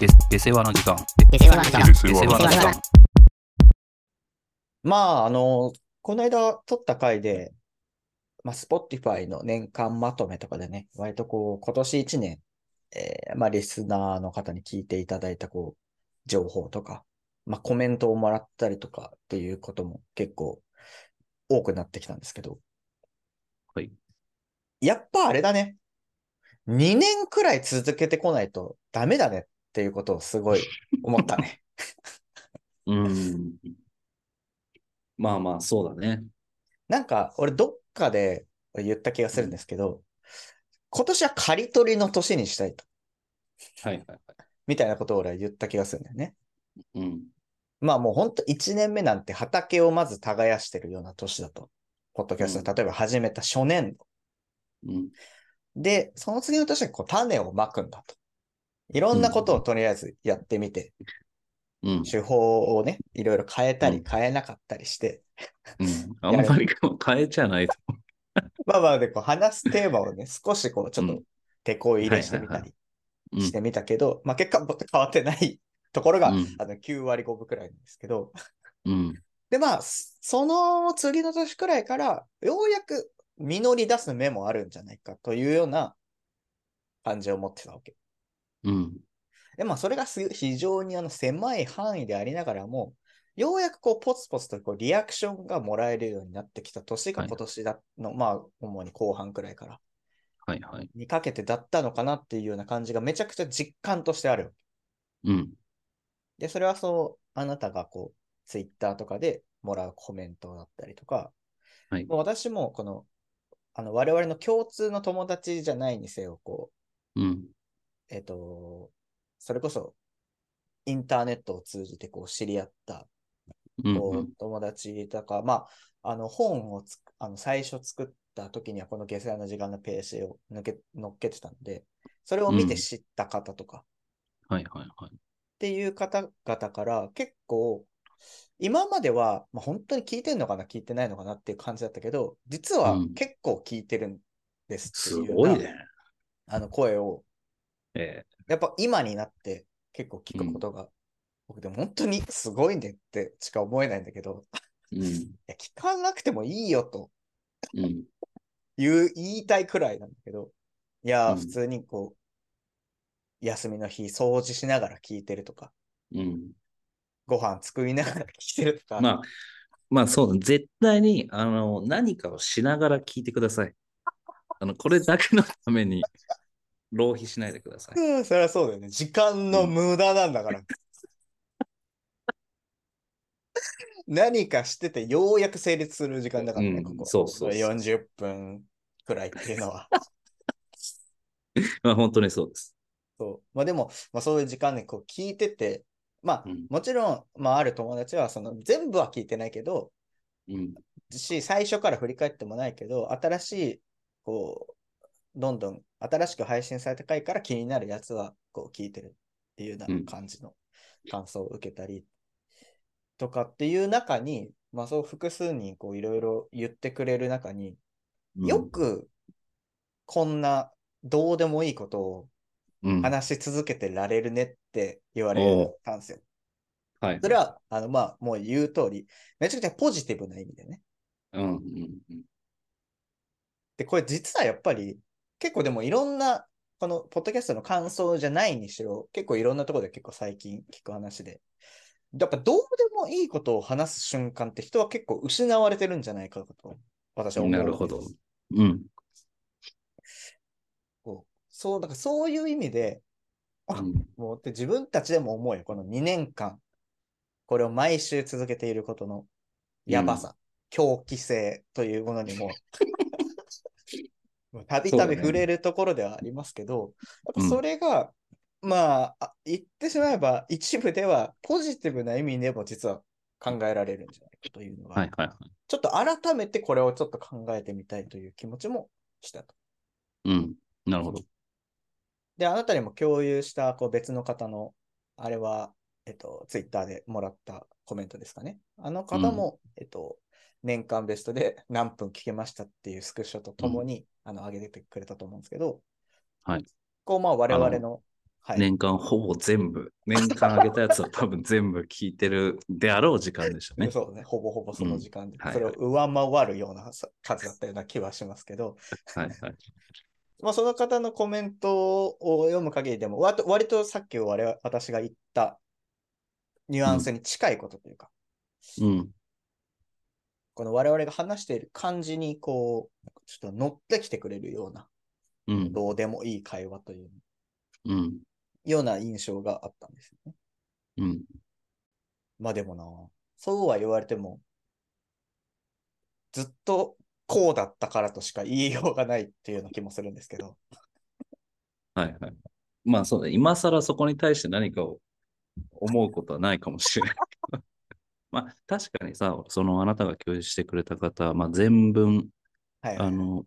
で出世話の時間。出世話の時間出世話の時間。まあ、あの、この間撮った回で、まあ、Spotify の年間まとめとかでね、割とこう、今年1年、えーまあ、リスナーの方に聞いていただいた、こう、情報とか、まあ、コメントをもらったりとかっていうことも結構多くなってきたんですけど、はい。やっぱあれだね。2年くらい続けてこないとダメだねっていうことをすごい思ったね。うん。まあまあ、そうだね。なんか、俺どっかで言った気がするんですけど、今年は刈り取りの年にしたいと、はいはいはい。みたいなことを俺は言った気がするんだよね。うん。まあもうほんと1年目なんて畑をまず耕してるような年だと。ポッドキャスト、例えば始めた初年度。うん。で、その次の年はこう種をまくんだと。いろんなことをとりあえずやってみて、うん。手法をね、いろいろ変えたりうん変えなかったりして、うん。あんまり変えちゃないと。まあまあでこう話すテーマをね、少しこうちょっとうん手こ入れしてみたりうんしてみたけど、まあ結果も変わってないところが、うんあの9割5分くらいなんですけど、うん。でまあ、そその次の年くらいから、ようやく実り出す目もあるんじゃないかというような感じを持ってたわけ。うん。で、まあそれがす非常にあの狭い範囲でありながらも、ようやくこうポツポツとこうリアクションがもらえるようになってきた年がはい今年だの、まあ主に後半くらいからはいはい。にかけてだったのかなっていうような感じがめちゃくちゃ実感としてある。うん。で、それはそう、あなたがこう、ツイッターとかでもらうコメントだったりとか、はいもう私もこの、あの、我々の共通の友達じゃないにせよ、こう、うん。えっ、と、それこそ、インターネットを通じてこう知り合ったうん。こう友達とか、まあ、あの本をつくあの最初作った時にはこの下世話の時間のページを抜け乗っけてたんで、それを見て知った方とかはいはいはい。っていう方々から結構、今までは、まあ、本当に聞いてんのかな、聞いてないのかなっていう感じだったけど、実はうん結構聞いてるんですすっていうような、ごいね。あの声を、えやっぱ今になって結構聞くことが、僕でも本当にすごいねってしか思えないんだけど、えうん。いや聞かなくてもいいよとうん。言う言いたいくらいなんだけど、いやー、うん普通にこう、休みの日掃除しながら聞いてるとか、うん。ご飯作りながら聞いてるとか、まあ、まあそうだ。絶対に、あの、何かをしながら聞いてください。あの、これだけのために浪費しないでください。うん、そりゃそうだよね。時間の無駄なんだから。何かしててようやく成立する時間だからね、うんここ。そうそうそう40分くらいっていうのは。まあ本当にそうです。そう。まあでも、まあそういう時間ね、こう聞いてて、まあ、うんもちろん、まあある友達は、その全部は聞いてないけど、うん。し、最初から振り返ってもないけど、新しい、こう、どんどん新しく配信された回から気になるやつは、こう聞いてるっていうような感じの感想を受けたり、とかっていう中に、まあそう複数人こういろいろ言ってくれる中に、うんよくこんなどうでもいいことを話し続けてられるねって言われたんですよ。はい。それは、あの、まあ、もう言う通り、めちゃくちゃポジティブな意味でね。うんうんうん。で、これ実はやっぱり、結構でもいろんな、このポッドキャストの感想じゃないにしろ、結構いろんなところで結構最近聞く話で、やっぱどうでもいいことを話す瞬間って人は結構失われてるんじゃないかと、私は思う。なるほど。うん。こうそう、だからそういう意味で、あうんもうで自分たちでも思うよ。この2年間、これを毎週続けていることのやばさ、狂気性というものにも、たびたび触れるところではありますけど、やっぱそれが、まああ、言ってしまえば一部ではポジティブな意味でも実は考えられるんじゃないかというのが、はいはいはい。ちょっと改めてこれをちょっと考えてみたいという気持ちもしたと。うん。なるほど。で、あなたにも共有したこう別の方の、あれは、えっと、ツイッターでもらったコメントですかね。あの方も、えっと、年間ベストで何分聞けましたっていうスクショとともに、あの、上げてくれたと思うんですけど、はい。こう、まあ、我々あのはい。年間ほぼ全部、年間上げたやつは多分全部聞いてるであろう時間でしたね。そうね。ほぼほぼその時間で。うんはいそれを上回るようなさ数だったような気はしますけど、はいはい。まあ、その方のコメントを読む限りでも、わと割とさっき我々私が言ったニュアンスに近いことというか、うん。この我々が話している感じに、こう、ちょっと乗ってきてくれるような、うん。どうでもいい会話といううん。ような印象があったんですよね。うん。まあでもな、そうは言われても、ずっとこうだったからとしか言いようがないっていうような気もするんですけど。はいはい。まあそうだ、今更そこに対して何かを思うことはないかもしれない。まあ確かにさ、そのあなたが共有してくれた方は、まあ全文、はいはい。はいあの、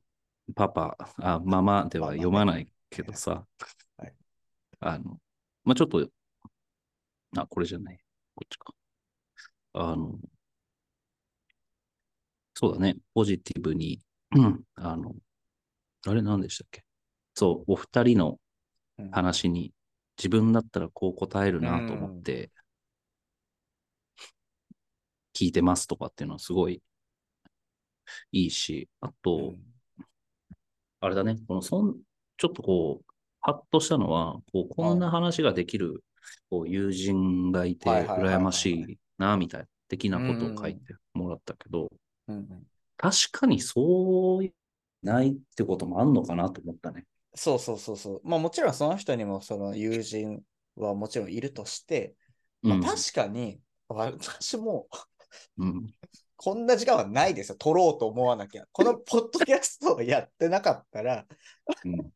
パパ、あ、ママでは読まないけどさ、はい。あの、まあちょっと、あ、これじゃない、こっちか。あの、そうだね、ポジティブに、うんあの、あれ何でしたっけ？そう、お二人のうん。話に自分だったらこう答えるなと思って聞いてますとかっていうのはすごいいいし、あと、うんあれだね、このそん、ちょっとこう、ハッとしたのは、こう、こんな話ができる、こう、友人がいて、羨ましいな、みたいな、的なことを書いてもらったけど、うんうん確かにそうないってこともあんのかなと思ったね。そうそうそうそう。まあもちろんその人にもその友人はもちろんいるとして、まあ、うん。確かに私もうん。こんな時間はないですよ。取ろうと思わなきゃ。このポッドキャストをやってなかったら、うん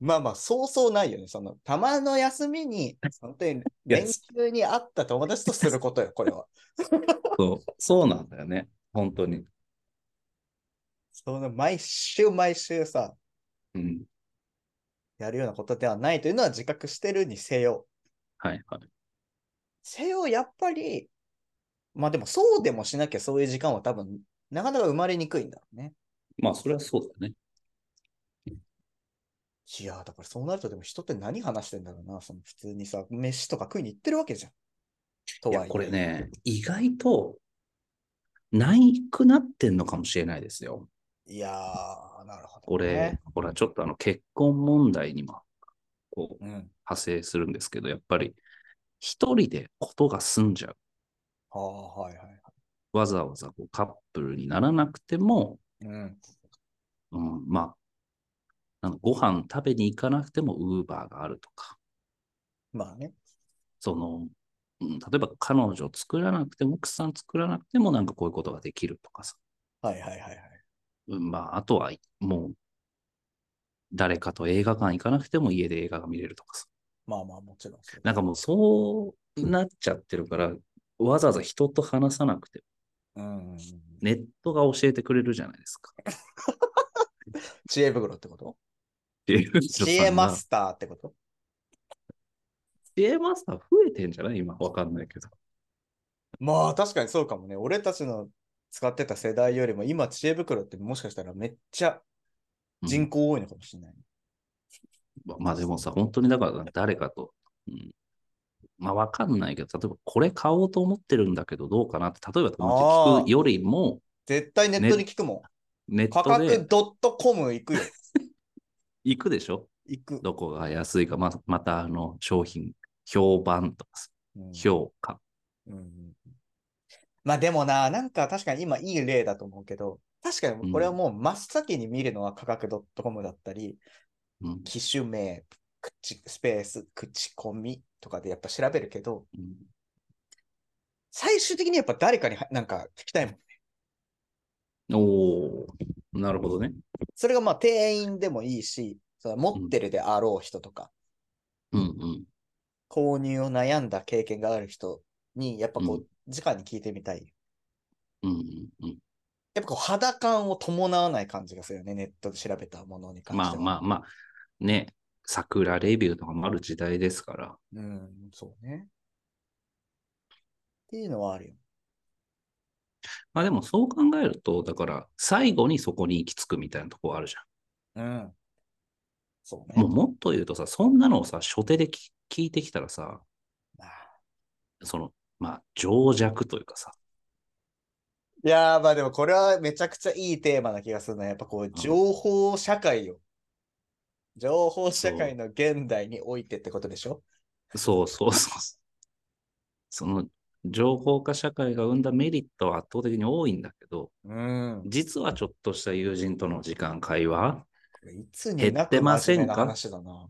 まあまあそうそうないよね。そのたまの休みに、本当に連休に会った友達とすることよ、これは。そう、そうなんだよね。本当に。その毎週毎週さ、うん。やるようなことではないというのは自覚してるにせよ。はいはい。せよ、やっぱり、まあでもそうでもしなきゃそういう時間は多分、なかなか生まれにくいんだろうね。まあ、それはそうだね。いやー、だからそうなるとでも人って何話してんだろうな。その普通にさ、飯とか食いに行ってるわけじゃん。とはいえいや、これ。ね、意外と、ないくなってんのかもしれないですよ。いやー、なるほど、ね。これ、ほら、ちょっとあの、結婚問題にも、こう、うん。派生するんですけど、やっぱり、一人でことが済んじゃう。はあ、はいはいはい。わざわざこうカップルにならなくても、うん。うん、まあ、なんかご飯食べに行かなくてもウーバーがあるとか、まあね。その、うん、例えば彼女を作らなくても、奥さん作らなくてもなんかこういうことができるとかさ。はいはいはいはい。うんまあ、あとはもう、誰かと映画館行かなくても家で映画が見れるとかさ。まあまあもちろん。なんかもうそうなっちゃってるから、わざわざ人と話さなくて、うんうんうん。ネットが教えてくれるじゃないですか。知恵袋ってこと？知知恵マスターってこと？知恵マスター増えてんじゃない？今、わかんないけど。まあ確かにそうかもね。俺たちの使ってた世代よりも今知恵袋ってもしかしたらめっちゃうん人口多いのかもしれない。ままあでもさ、本当にだから誰かと、うん、まあわかんないけど、例えばこれ買おうと思ってるんだけどどうかなって、例えば友達に聞くよりも、絶対ネットに聞くもん。ネッ価トで格 .com 行くよ。行くでしょ？行く。どこが安いか、ままたあの商品、評判とかさ、うん評価。うんうんまあでもな、なんか確かに今いい例だと思うけど、確かにこれはもう真っ先に見るのは価格 .com だったり、うん機種名、口スペース、口コミとかでやっぱ調べるけど、うん最終的にやっぱ誰かにはなんか聞きたいもんね。おー、なるほどね。それがまあ店員でもいいし、その持ってるであろう人とか、うんうん。購入を悩んだ経験がある人に、やっぱこうう、直に聞いてみたい。うんうんうん。やっぱこう肌感を伴わない感じがするよね、ネットで調べたものに関しては。まあまあまあ、ね、桜レビューとかもある時代ですから。うん、そうね。っていうのはあるよ。まあでもそう考えると、だから最後にそこに行き着くみたいなところあるじゃん。うん。そうね。もうもっと言うとさ、そんなのをさ、初手で聞聞いてきたらさ、あその、まあ、情弱というかさ、いやー、まあでもこれはめちゃくちゃいいテーマな気がするな。やっぱこう、情報社会よ。情報社会の現代においてってことでしょ？そうそうそう。その、情報化社会が生んだメリットは圧倒的に多いんだけど、うん。実はちょっとした友人との時間、会話、いつになく真面目な話だな。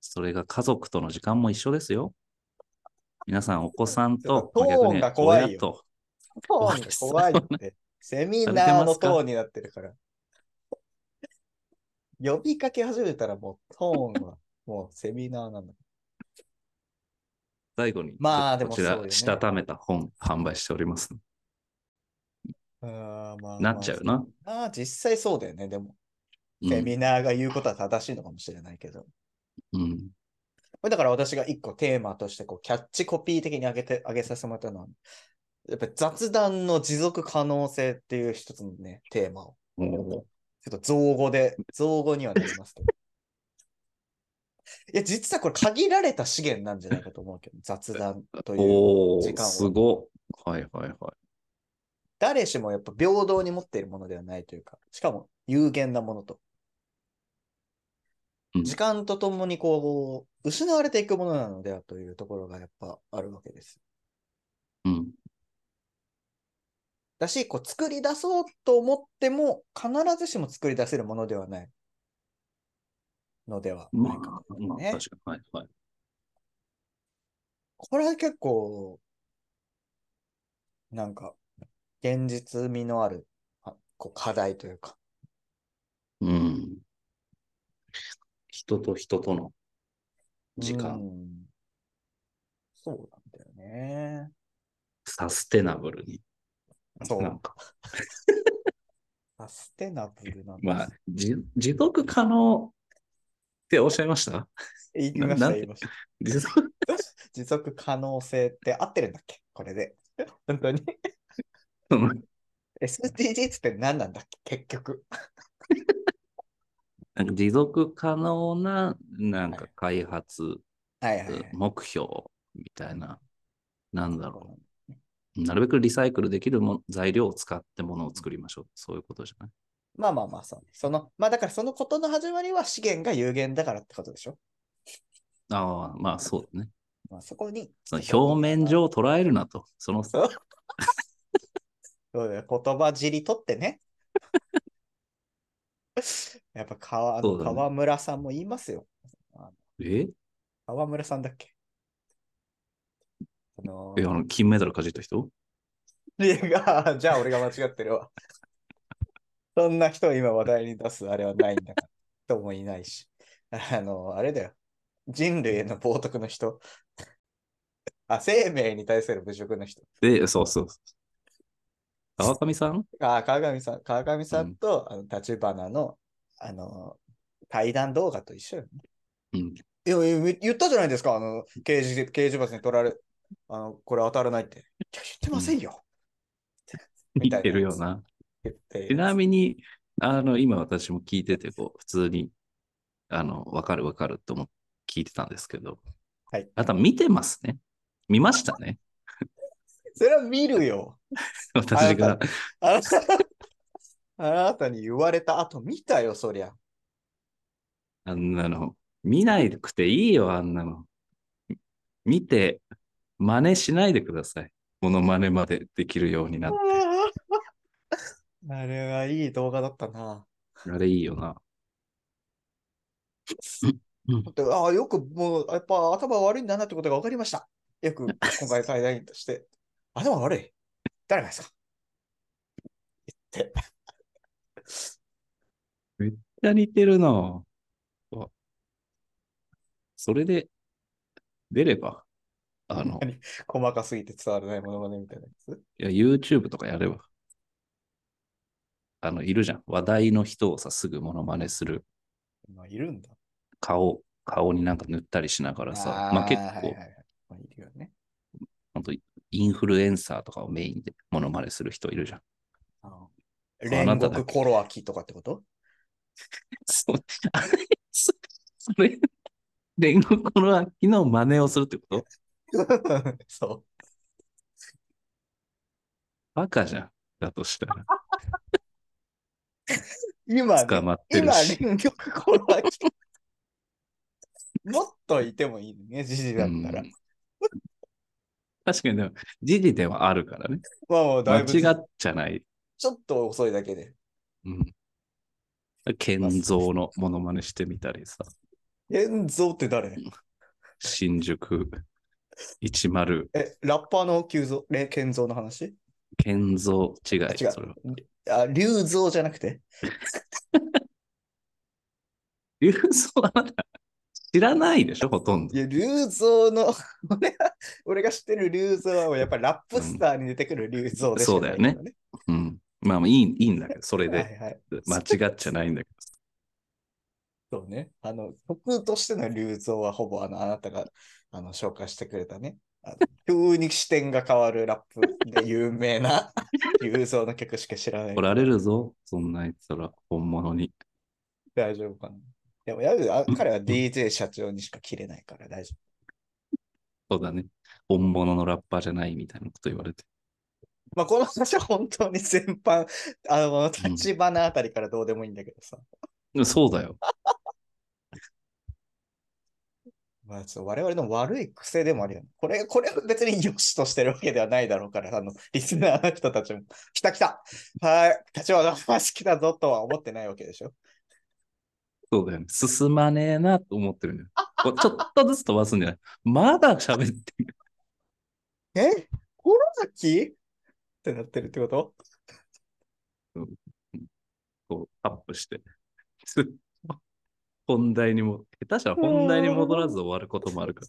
それが家族との時間も一緒ですよ。皆さん、お子さんと、トーンが怖いよトーンが怖いって。セミナーのトーンになってるから。呼びかけ始めたらもうトーンはもうセミナーなんだ。最後に、まあちょっとこちら、したためた本、販売しております。あーまあなっちゃうな。まあ実際そうだよね。でも、うんセミナーが言うことは正しいのかもしれないけど。うん。だから私が一個テーマとしてこうキャッチコピー的に上げて、上げさせてもらったのは、やっぱり雑談の持続可能性っていう一つのね、テーマを。ちょっと造語で、造語にはなりますけど。いや、実はこれ限られた資源なんじゃないかと思うけど、雑談という。時間をすご。はいはいはい。誰しもやっぱ平等に持っているものではないというか、しかも有限なものと。うん時間とともにこう、失われていくものなのではというところがやっぱあるわけです。うん。だし、こう作り出そうと思っても、必ずしも作り出せるものではないのではまあないか、まあ、ね確かに。はいはい。これは結構、なんか、現実味のあるあこう課題というか。うん。人と人との時う間、んそうなんだよね。サステナブルに。そうなんか、サステナブルなん。まあ、じ持続可能っておっしゃいました？言いました、な言いました。持続？持続可能性って合ってるんだっけ？これで。本当に？SDGs って何なんだっけ？結局。なんか持続可能な、なんか開発。目標みたいな、なんだろう。なるべくリサイクルできるも材料を使ってものを作りましょう。そういうことじゃない？まあまあまあ、そうね。その、まあだからそのことの始まりは資源が有限だからってことでしょ？ああ、まあそうだね。まあそこに。その表面上捉えるなと。その、そうそうだよ。言葉尻取ってね。やっぱ川、ね川村さんも言いますよ。え？川村さんだっけ？え、あの、金メダルかじった人？いや じゃあ俺が間違ってるわ。そんな人を今話題に出すあれはないんだから。人もいないし。あの、あれだよ。人類への冒涜の人。あ、生命に対する侮辱の人。で、そうそう。川上さん？あ、川上さん、川上さんと、あの立花の、あの、対談動画と一緒よ、ね。うん。いや、言ったじゃないですか、あの、刑事、刑事罰に取られ、あの、これ当たらないって。いや、言ってませんよ。みたいな言ってるよな。ちなみに、あの、今私も聞いてて、こう、普通に、あの、わかるわかると思って聞いてたんですけど、はい。あとは見てますね。見ましたね。それは見るよ。私が。あなた、あなたに言われた後見たよ、そりゃ。あんなの、見ないくていいよ、あんなの。見て、真似しないでください。この真似までできるようになって。あれはいい動画だったな。あれいいよな。あ あ、よくもう、やっぱ頭悪いんだなってことが分かりました。よく今回対談員として、頭悪い？誰がですか？言って。めっちゃ似てるなあそれで、出れば、あの、何？細かすぎて伝わらないものまねみたいなやつ？いや、YouTube とかやれば。あの、いるじゃん。話題の人をさ、すぐモノマネするまあ、いるんだ。顔、顔になんか塗ったりしながらさ、まあ結構はいはいは、いまあ、いるよね。本当インフルエンサーとかをメインでモノマネする人いるじゃん。あ煉獄コロアキとかってこと？そそ それ、煉獄の秋の真似をするってこと？そバカじゃん。だとしたら。う。今ね、捕まってる今、し。連続この秋。もっといてもいいのね、じじだったら。うん確かにでも、時事ではあるからね。まあもうだいぶ間違っちゃない。ちょっと遅いだけで。うん。建造のモノマネしてみたりさ。現像って誰？新宿10え、ラッパーの急増、レ健三の話？建造違い。あ違うそれはあ、龍造じゃなくて？流装あなた知らないでしょ、ほとんどい。や、龍造の、俺が、俺が知ってる龍造はやっぱりラップスターに出てくる龍造でしかないからね。うん。まあまあいいいいんだけど、それではいはい。間違っちゃないんだけど。そうね。あの、曲としての龍造はほぼあの、あなたがあの紹介してくれたね。急に視点が変わるラップで有名な 龍造の曲しか知らない。怒られるぞ、そんな言ったら本物に。大丈夫かな？でもやるあ彼は DJ 社長にしか切れないから大丈そうだね。本物のラッパーじゃないみたいなこと言われて。夫。まあ、この話は本当に全般、あの、立花あたりからどうでもいいんだけどさ。そうだよ。まあ、ちょっと我々の悪い癖でもあるよね。これ、これは別に良しとしてるわけではないだろうから、あの、リスナーの人たちも、来た来たはい、立花マジ来たぞとは思ってないわけでしょ。そうだよね。進まねえなと思ってるんだよ。ちょっとずつ飛ばすんじゃないまだ喋ってる。え？コロナ期？ってなってるってこと？こうアップして。本題にも、下手したら本題に戻らず終わることもあるから。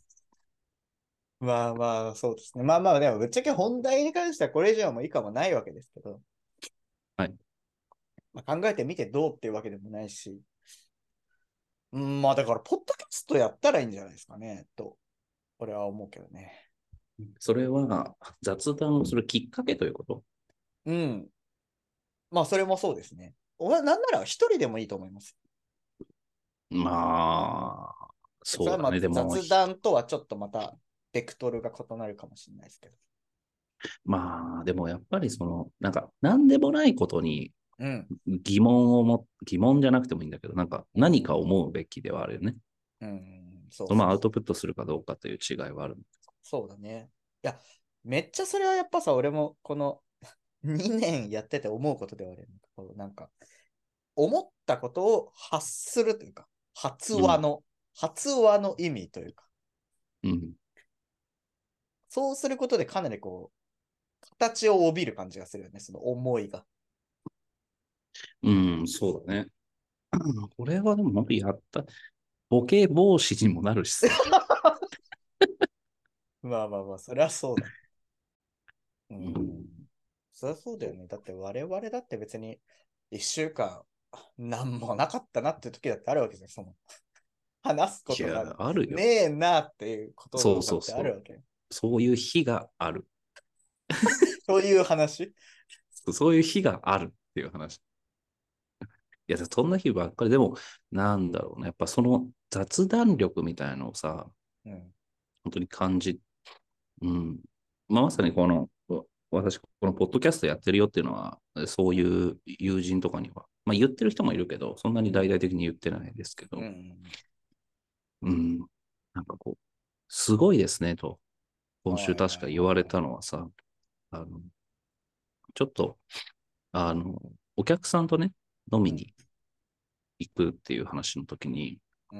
まあまあ、そうですね。まあまあ、でもぶっちゃけ本題に関してはこれ以上も以下もないわけですけど。はい。まあ、考えてみてどうっていうわけでもないし。うん、まあだから、ポッドキャストやったらいいんじゃないですかね、と、俺は思うけどね。それは雑談をするきっかけということ？うん。まあ、それもそうですね。おなんなら一人でもいいと思います。まあ、そうだね。でも、雑談とはちょっとまた、ベクトルが異なるかもしれないですけど。まあ、でもやっぱりその、なんか、なんでもないことにうん。疑問をも、疑問じゃなくてもいいんだけど、なんか何か思うべきではあるよね。うん。そうまあ、アウトプットするかどうかという違いはある。そうだね。いや、めっちゃそれはやっぱさ、俺もこの2年やってて思うことではあるなんか、思ったことを発するというか、発話の、発話の意味というか、うん。そうすることでかなりこう、形を帯びる感じがするよね、その思いが。うん、そうだね。これはでも本当にやった。ボケ防止にもなるしさ。まあまあまあ、それはそうだ。ううんん。そりゃそうだよね。だって我々だって別に一週間何もなかったなっていう時だってあるわけじゃん。その 話すこいとがや、あるよ。ねえなっていうことそうだっそうそうてあるわけ。そういう日がある。そういう話？そういう日があるっていう話。いや、そんな日ばっかり。でも、なんだろうね。やっぱその雑談力みたいのをさ、うん。本当に感じ、うん。まあ、まさにこの、私、このポッドキャストやってるよっていうのは、そういう友人とかには、まあ言ってる人もいるけど、そんなに大々的に言ってないですけど、うん。うん。なんかこう、すごいですねと、今週確か言われたのはさ、あの、ちょっと、あの、お客さんとね、飲みに行くっていう話の時に、うん。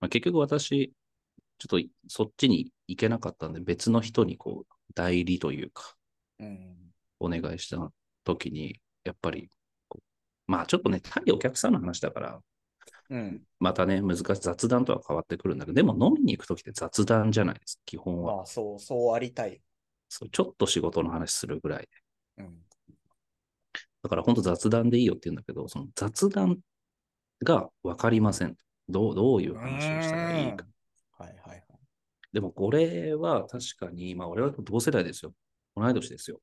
まあ、結局私、ちょっとそっちに行けなかったんで、別の人にこう、代理というか、うん。お願いした時に、やっぱりまあちょっとね、対お客さんの話だから、うん。またね、難しい雑談とは変わってくるんだけど、でも飲みに行く時って雑談じゃないですか、基本は。まあ、そう、そうありたい。そうちょっと仕事の話するぐらいで。うん。だから本当雑談でいいよって言うんだけど、その雑談が分かりません。どうどういう話をしたらいいか。はいはいはい。でもこれは確かに、まあ我々と同世代ですよ。同い年ですよ。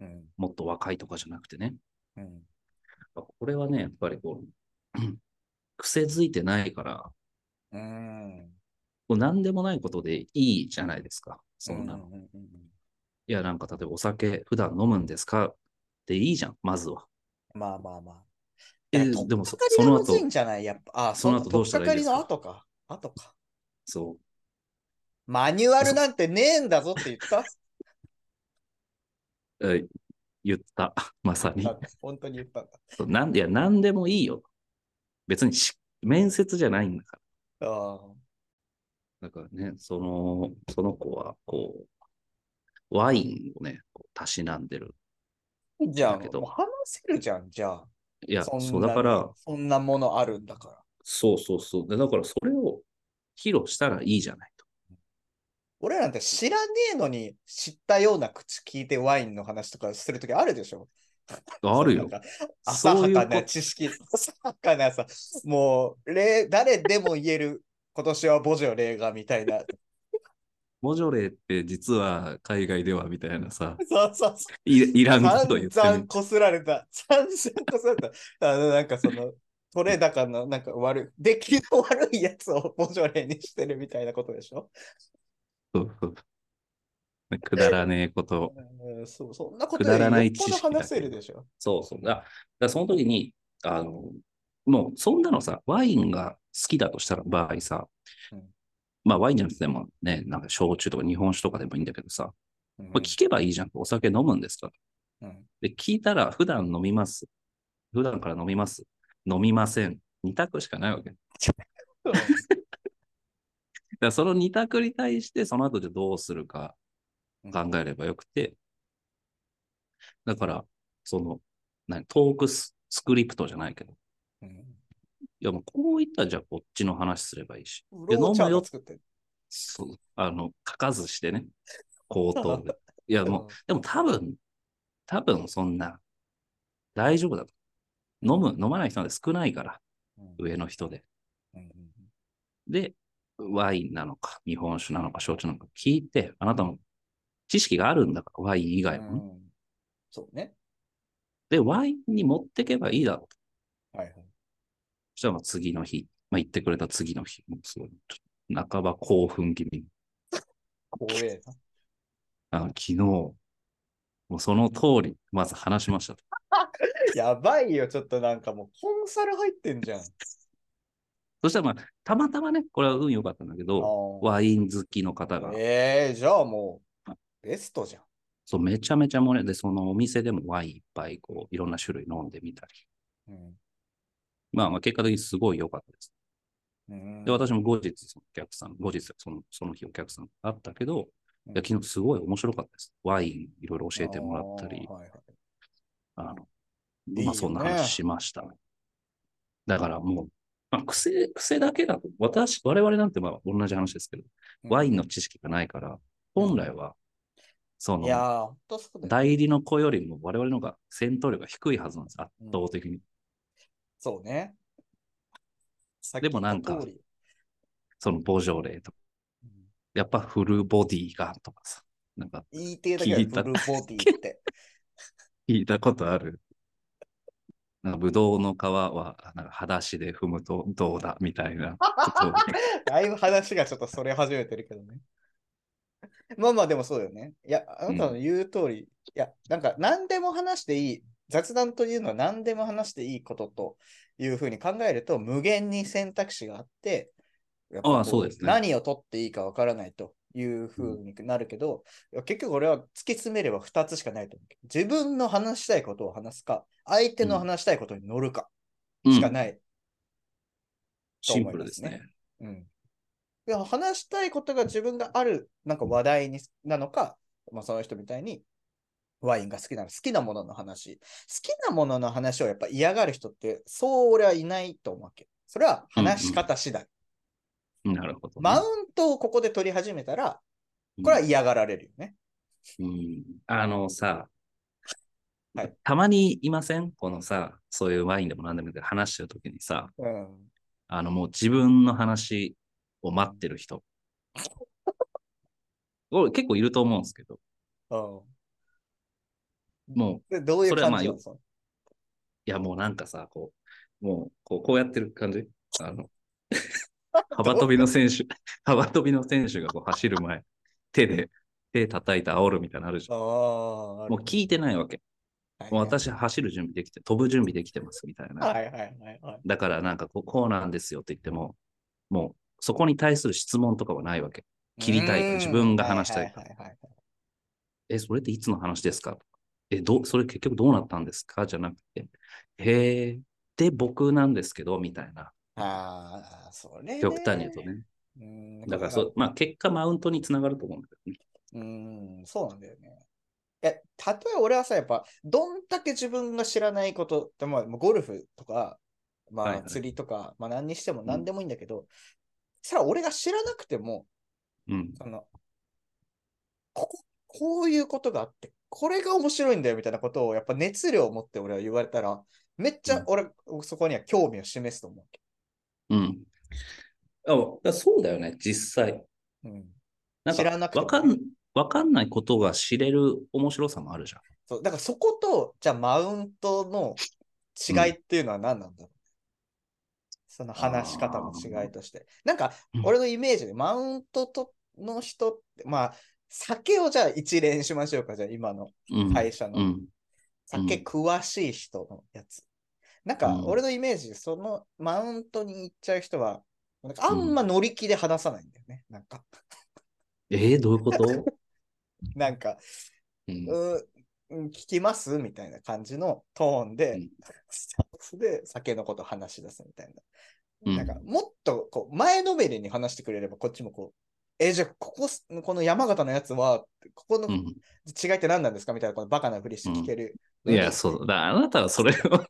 うん。もっと若いとかじゃなくてね。うん。これはね、やっぱりこう、癖づいてないから、うん。こう何でもないことでいいじゃないですか。そんなの。うううんうんいや、なんか例えばお酒普段飲むんですか？でいいじゃん、まずは。まあまあまあ。えでもその後じゃない？やっぱ。あ、その後どうしたらいいですか？後か。後か。そう。マニュアルなんてねえんだぞって言った？え 言った。まさに本当に言ったんだ。そうなんいや、なんでもいいよ。別にし面接じゃないんだから。ああ。だからね、その、その子は、こう、ワインをね、こうたしなんでる。じゃあ、だけどもう話せるじゃん、じゃあ。いや、そそう、だから、そんなものあるんだから。そうそうそう。でだから、それを披露したらいいじゃないと。俺らなんて知らねえのに知ったような口聞いてワインの話とかするときあるでしょ？あるよ浅はかなこ知識、浅はかなさ、もう、例誰でも言える、今年はボジョレーがみたいな。モジョレーって実は海外ではみたいなさ、そうそうそう。いいらんこと言ってる。散々こすられた。散々こすられた。あの、なんかその、取れ高のなんか悪い、出来の悪いやつをボジョレーにしてるみたいなことでしょ？そうそうくだらねえこと。うんそうそんなことくだらない知識話せるでしょ。そうそう。だだその時に、あの、もうそんなのさ、ワインが好きだとしたら場合さ、うんまあワインじゃなくてもね、なんか焼酎とか日本酒とかでもいいんだけどさ、うん聞けばいいじゃん。お酒飲むんですか？うんで、聞いたら普段飲みます。普段から飲みます。飲みません。二択しかないわけ。だからその二択に対して、その後でどうするか考えればよくて、だから、その、何トークススクリプトじゃないけど、うん。いやもうこういったらじゃあこっちの話すればいいし、フいやローチャー飲むよ。ト作ってる。そう。あの、書かずしてね、口頭で。いやもう、でも多分、多分そんな、大丈夫だと。飲む、飲まない人なんて少ないから、うん。上の人で。うんうん。で、ワインなのか、日本酒なのか、焼酎なのか聞いて、あなたも知識があるんだから、ワイン以外もね、うんそうね。で、ワインに持ってけばいいだろうと。はいはい。そしたらまあ次の日、まあ、言ってくれた次の日、もうすごい、ちょっと半ば興奮気味に。怖えな。あ昨日、もうその通り、まず話しましたと。やばいよ、ちょっとなんかもうコンサル入ってんじゃん。そしたらまあ、たまたまね、これは運良かったんだけど、あワイン好きの方がー、ええじゃあもう、ベストじゃん。そう、めちゃめちゃ盛りで、そのお店でもワインいっぱい、こう、いろんな種類飲んでみたり。うんまあまあ、結果的にすごい良かったです。うんで、私も後日、そのお客さん、後日、そのその日お客さんあったけど、いや昨日すごい面白かったです。ワインいろいろ教えてもらったりあー、はいはいあの、まあそんな話しました。だからもう、まあ、癖、癖だけだと、私、我々なんてまあ同じ話ですけど、ワインの知識がないから、本来は、そいやの、ー、ほんとそうだよ。代理の子よりも我々の方が戦闘力が低いはずなんです、圧倒的に。そうね。さっきでもなんか言った通りそのボジョレーとか、うんやっぱフルボディがとかさ、なんか言いてえだけだよ聞いたフルボディって。聞いたことある？なんかブドウの皮はなんか裸足で踏むとどうだみたいな だいぶ話がちょっとそれ始めてるけどね。まあまあでもそうよね。いや、あなたの言う通り、いや、なんか何でも話していい、雑談というのは何でも話していいことというふうに考えると、無限に選択肢があって、ああそうですね何を取っていいかわからないというふうになるけど、いや結局俺は突き詰めれば2つしかないと思う。自分の話したいことを話すか、相手の話したいことに乗るかしかうんない。シンプルですね。うん。いや話したいことが自分があるなんか話題になのか、まあ、その人みたいにワインが好きなの好きなものの話。好きなものの話をやっぱ嫌がる人ってそう俺はいないと思うわけ。それは話し方次第。なるほどね、マウントをここで取り始めたら、これは嫌がられるよね。うんあのさ、はいたまにいません？このさ、そういうワインでも何でもいいけど話してるときにさ、うん。あのもう自分の話を待ってる人。俺結構いると思うんですけど、うん。もう、でどういうそれはまあ感じそのいやもうなんかさ、こう、もう、こうこうやってる感じ？あの、幅跳びの選手、幅跳びの選手がこう走る前、手で、手叩いて煽るみたいなのあるじゃん。もう聞いてないわけ。はいもう私走る準備できて、飛ぶ準備できてますみたいな。はいはいはいはい。だからなんかこうこうなんですよって言っても、もうそこに対する質問とかはないわけ。切りたい自分が話したいからはいはいはいはいえ、それっていつの話ですか？え、どう、それ結局どうなったんですか？じゃなくて、へえ、で僕なんですけど、みたいな。ああ、それね。極端に言うとね。うん。だからそ、まあ結果マウントにつながると思うんだけどね。うん、そうなんだよね。え、例え俺はさ、やっぱ、どんだけ自分が知らないこと、でまあ、ゴルフとか、まあ、はいはい釣りとか、まあ、何にしてもん何でもいいんだけど、それは俺が知らなくても、うん。その、ここ、こういうことがあって、これが面白いんだよみたいなことを、やっぱ熱量を持って俺は言われたら、めっちうんゃ俺、そこには興味を示すと思う。うん。あそうだよね、実際。うん。なん知らなくてもわかん、わかんないことが知れる面白さもあるじゃん。そう、だからそこと、じゃあマウントの違いっていうのは何なんだろう、その話し方の違いとして。なんかうん、俺のイメージでマウントとの人って、まあ、酒をじゃあ一例にしましょうか、じゃあ今のうん。会社のうん。酒詳しい人のやつ。なんかうん俺のイメージでそのマウントに行っちゃう人は、なんかあんま乗り気で話さないんだよね。なんか、えー、どういうこと？なんか、うん聞きます？みたいな感じのトーンで、うんスタッフで酒のこと話し出すみたいな。うんなんか、もっとこう前のめりに話してくれれば、こっちもこう、え、じゃあ、ここ、この山形のやつは、ここの違うん。いって何なんですか？みたいな、このバカなふりして聞けるのに。いや、そうだ。あなたはそれを、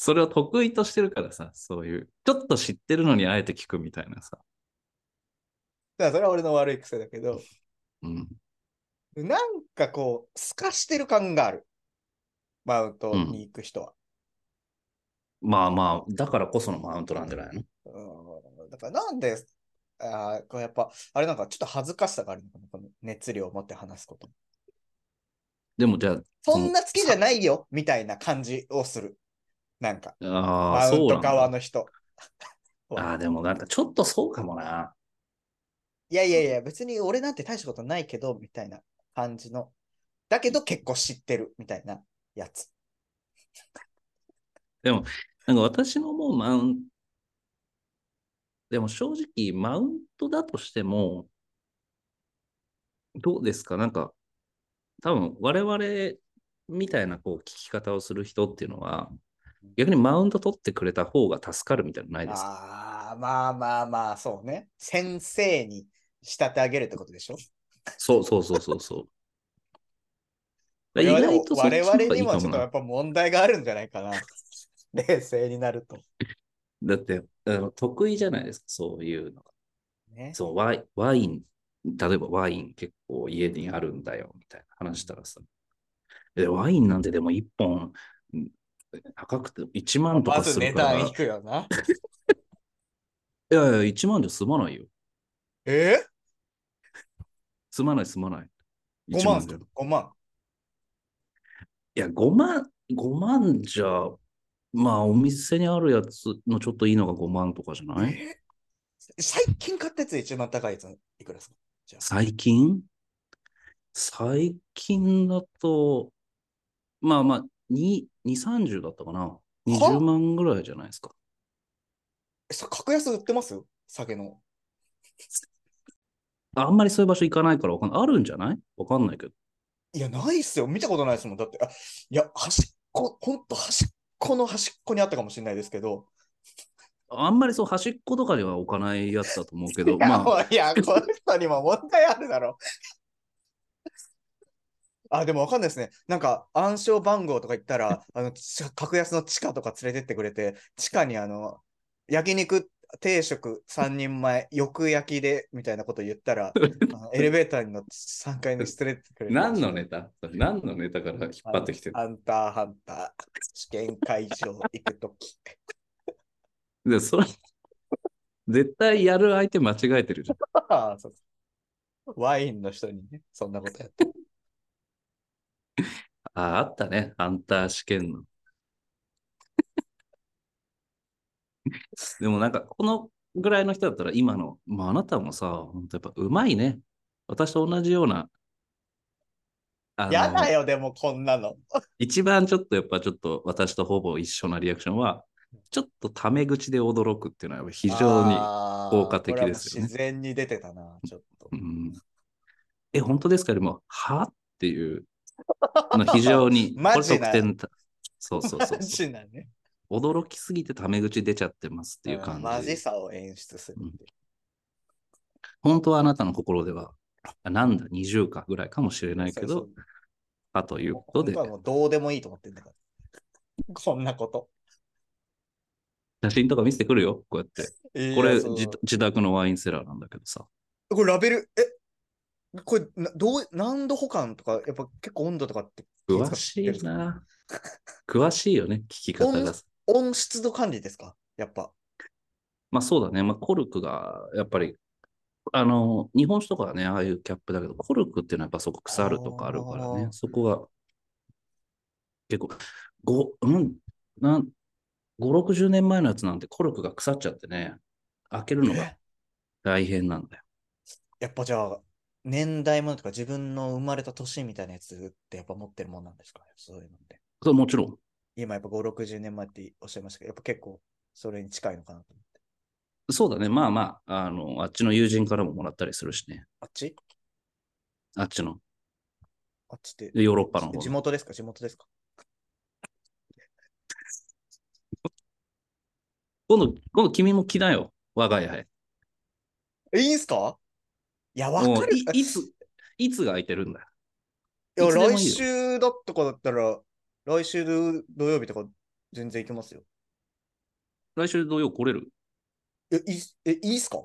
それを得意としてるからさ、そういう、ちょっと知ってるのにあえて聞くみたいなさ。だからそれは俺の悪い癖だけど、うん。なんかこう、透かしてる感がある。マウントに行く人は。まあまあ、だからこそのマウントなんじゃないの？うん、だからなんで、あーこれやっぱ、あれなんかちょっと恥ずかしさがあるのかな、この熱量を持って話すこと。でもじゃあ、そんな好きじゃないよ、みたいな感じをする。なんか、あマあ、ウント。側の人。ああ、でもなんかちょっとそうかもな。いやいやいや、別に俺なんて大したことないけど、みたいな感じの。だけど結構知ってる、みたいなやつ。でも、なんか私の思うマウンでも正直、マウントだとしても、どうですか？なんか、多分我々みたいなこう聞き方をする人っていうのは、逆にマウント取ってくれた方が助かるみたいなのないですか？ああ、まあまあまあ、そうね。先生に仕立て上げるってことでしょ？そうそうそうそうそう。我 意々外と我々にもちょっとやっ。ぱ問題があるんじゃないかな。冷静になると。だってあの、得意じゃないですか、そういうのが。ね。そうワイ、ワイン、例えばワイン結構家にあるんだよ、みたいな話したらさ。えワインなんてでも1本、うん高くて1万とまず値かするから。い段いくよな。やいや、1万じゃ済まないよ。え？済まない、済まない。?5 1万じゃ。い ?5 万。や、5万、5万じゃ、まあ、お店にあるやつのちょっといいのが5万とかじゃない？え？最近買ったやつで一番高いやついくらですか？じゃあ最近？最近だと、まあまあ、2、2 30だったかな。20万ぐらいじゃないですか。えそ格安売ってます？酒の。あんまりそういう場所行かないからわかんない。あるんじゃない？わかんないけど。いや、ないっすよ。見たことないですもん。だって、あいや、端っこ、ほんと端っこの端っこにあったかもしれないですけど。あんまりそう端っことかには置かないやつだと思うけど、いや、まあ、いや、この人にも問題あるだろ。あ、でもわかんないですね。なんか暗証番号とか言ったら、あの、ち格安の地下とか連れてってくれて、地下にあの、焼肉定食3人前、よく焼きで、みたいなこと言ったら、エレベーターに乗って3階に連れてってくれる。何のネタ？何のネタから引っ張ってきてるハンターハンター、試験会場行くとき。で、それ、絶対やる相手間違えてるじゃん。ワインの人にね、そんなことやって。あ あ、あったね。ハンター試験の。でもなんか、このぐらいの人だったら今の、まああなたもさ、本当やっぱうまいね。私と同じような、あのやだよ、でもこんなの。一番ちょっとやっぱちょっと私とほぼ一緒なリアクションは、ちょっとタメ口で驚くっていうのは非常に、効果的ですよね自然に出てたな、ちょっとう。ん、え、本当ですか？よりも、は？っていうの非常に、これ得点た、そうそうそうマそう。ね。驚きすぎてタメ口出ちゃってますっていう感うんマジじ。さを演出するう。本当はあなたの心では、あなんだ、20かぐらいかもしれないけどそう、かということでもうどうでもいいと思ってんだから。こんなこと。写真とか見せてくるよ、こうやって。いやこれ自、自宅のワインセラーなんだけどさ。これラベル、えこれなどう何度保管とか、やっぱ結構温度とかって詳しいな。詳しいよね、聞き方が。温湿度管理ですかやっぱ？まあそうだね。まあコルクが、やっぱり、あの、日本酒とかはね、ああいうキャップだけど、コルクっていうのはやっぱそこ腐るとかあるからねそこが、結構、ご、うん、なん、5、60年前のやつなんてコルクが腐っちゃってね、開けるのがえ？大変なんだよ。やっぱじゃあ、年代物とか自分の生まれた年みたいなやつってやっぱ持ってるもんなんですか？そういうのって。そうもちろん。今やっぱ5、60年前っておっしゃいましたけど、やっぱ結構それに近いのかなと思って。そうだね。まあまあ、あの、あっちの友人からももらったりするしね。あっち？あっちの、あっちって。ヨーロッパの方の地元ですか？地元ですか？今度、今度君も来なよ。我が家へ。え、いいんすか？いや、わかる。いいつ、いつが空いてるんだよ。いや、来週だとかだったら、来週土土曜日とか全然行けますよ。来週土曜来れる？え、いいっすえ、いいっすか？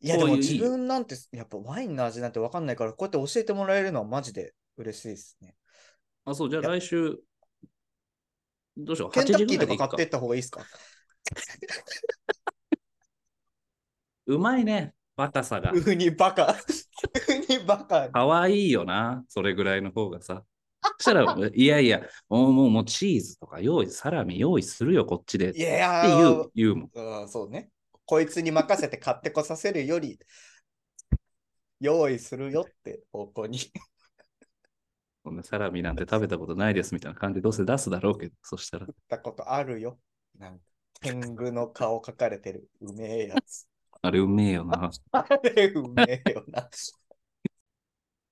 いや、でも自分なんて、やっぱワインの味なんてわかんないから、こうやって教えてもらえるのはマジで嬉しいですね。あ、そう、じゃあ来週、どうしよう？8ケンタッキーとか買ってっ。た方がいいっすか？うまいね。バカさが。ウニバカ。ウニバカ。かわいいよな。それぐらいの方がさ。そしたら、いやいや、もうもうもうチーズとか用意、サラミ用意するよ、こっちで。っいてや言ーう、言うもん。うん、そうね。こいつに任せて買ってこさせるより、用意するよって方向に。そんなサラミなんて食べたことないですみたいな感じでどうせ出すだろうけど、そしたら。言ったことあるよ。なんか、天狗の顔描かれてるうめえやつ。あれうめえよな。あれうめえよな。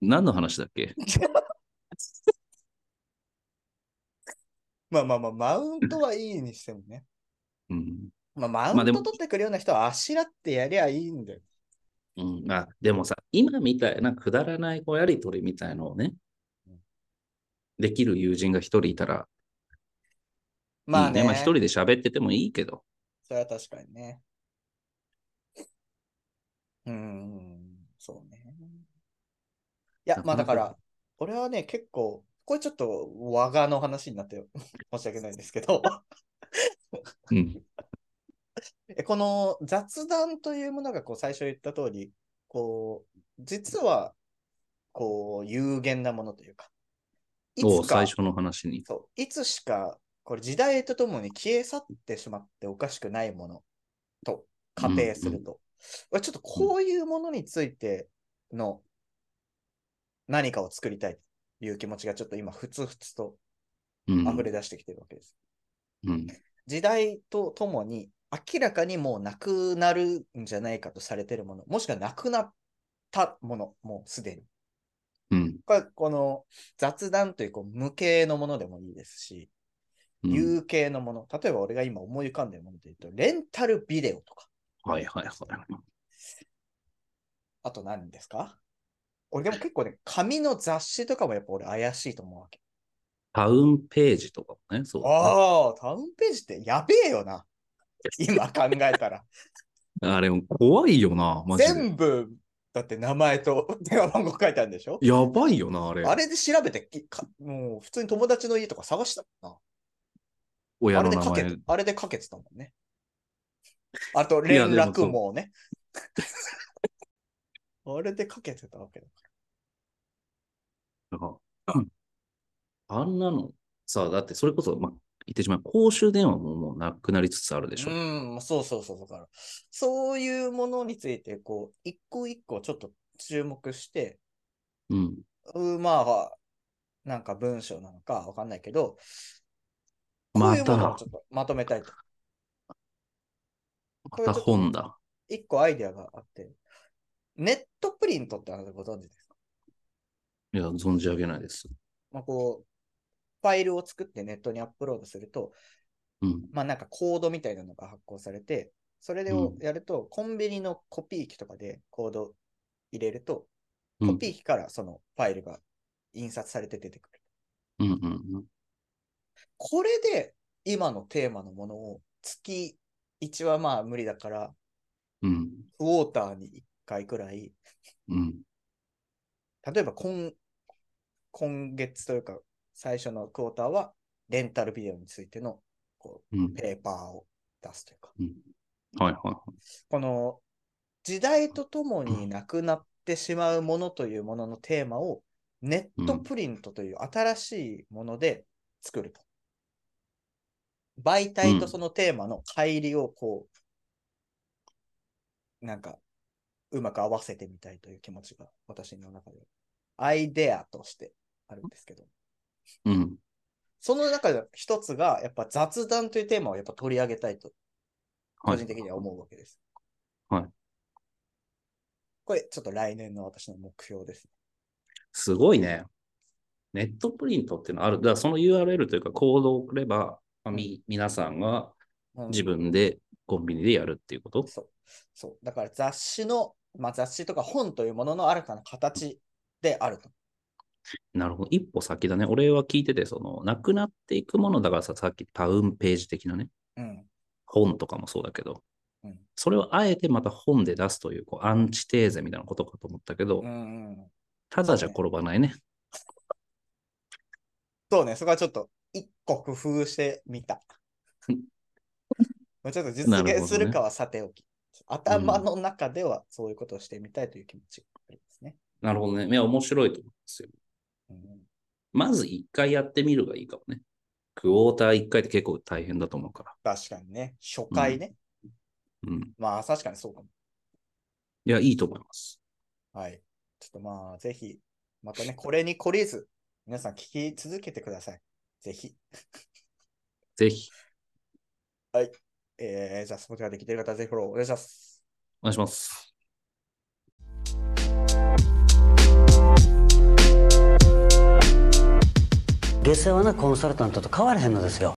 何の話だっけ？まあまあまあ、マウントはいいにしてもね。うん。まあ、マウント取ってくるような人はあしらってやりゃいいんだよ。うん、あでもさ、今みたいなくだらないこうやりとりみたいのをねうん、できる友人が一人いたら、まあね。いいまあ一人で喋っててもいいけど、それは確かにね。うーん、そうね。いやまあだなかから、俺はね、結構、これちょっと我がの話になって 申し訳ないんですけど、うん、えこの雑談というものがこう最初言った通り、こう、実は、こう、有限なものというか、いつかを最、初の話に。そう、いつしか、これ時代とともに消え去ってしまっておかしくないものと仮定すると、俺ちょっとこういうものについての何かを作りたいという気持ちがちょっと今、ふつふつとうん、溢れ出してきてるわけです。うん、時代とともに明らかにもうなくなるんじゃないかとされてるもの、もしくはなくなったもの、もうすでに。うん、これこの雑談というこう無形のものでもいいですし、うん。有形のもの、例えば俺が今思い浮かんでるもので言うと、レンタルビデオとか、はいはいはい。あと何ですか？俺でも結構ね、紙の雑誌とかもやっぱ俺怪しいと思うわけ。タウンページとかもね、そうだね、ああ、タウンページってやべえよな。今考えたら。あれも怖いよな、マジで。全部、だって名前と 電話番号書いてあるんでしょ？やばいよな、あれ。あれで調べてきか、もう普通に友達の家とか探したもんな。親の名前。かけて、あれでかけてたもんね。あと連絡網ね。あれでかけてたわけだ。かうん あんなの、さ、だってそれこそ、ま、言ってしまう。公衆電話ももうなくなりつつあるでしょ。うん、そうそうそう。だから、そういうものについて、こう、一個一個ちょっと注目して、うん。うまあ、なんか文章なのかわかんないけど、こうまいうものをたちょっとまとめたいと。また本だ。一個アイデアがあって、ネットプリントってあなたご存知ですか？いや、存じ上げないです。まあ、こう、ファイルを作ってネットにアップロードすると、うん。まあなんかコードみたいなのが発行されて、それでをやると、コンビニのコピー機とかでコード入れると、うん。コピー機からそのファイルが印刷されて出てくる。うん。うん。これで今のテーマのものを月1はまあ無理だから、うん。クォーターに1回くらい、うん。例えば今今月というか最初のクォーターはレンタルビデオについてのこうんう。ペーパーを出すというか、はいはいはい。この時代とともになくなってしまうものというもののテーマをネットプリントという新しいもので作ると。媒体とそのテーマの乖離をこう、なんかうまく合わせてみたいという気持ちが私の中でアイデアとしてあるんですけど、うん。その中で一つがやっぱ雑談というテーマをやっぱ取り上げたいとはい個人的には思うわけです。はい。これ、ちょっと来年の私の目標です。すごいね。ネットプリントっていうのある。だからその URL というかコードを送れば、まあみ皆さんがうん自分でコンビニでやるっていうこと？そう。そう。だから雑誌の、まあ、雑誌とか本というものの新たな形であると。なるほど。一歩先だね。俺は聞いてて、その、なくなっていくものだからさ、さっきタウンページ的なね、うん。本とかもそうだけど、うんそれをあえてまた本で出すという、こう、アンチテーゼみたいなことかと思ったけど、うんうん。ただじゃ転ばないね。そうね、そこはちょっと一個工夫してみた。まあちょっと実現するかはさておき。頭の中ではそういうことをしてみたいという気持ちがありますね。なるほどね。いや、面白いと思いますよ。うんまず一回やってみるがいいかもね。クォーター一回って結構大変だと思うから。確かにね。初回ね。うん。まあ確かにそうかも。いや、いいと思います。はい。ちょっとまあぜひ、またね、これに懲りず、皆さん聞き続けてください。ぜひ。ぜひ、えー、じゃあ、スポティができている方はぜひフォローお願いします。お願いします。下世話なコンサルタントと変わらへんのですよ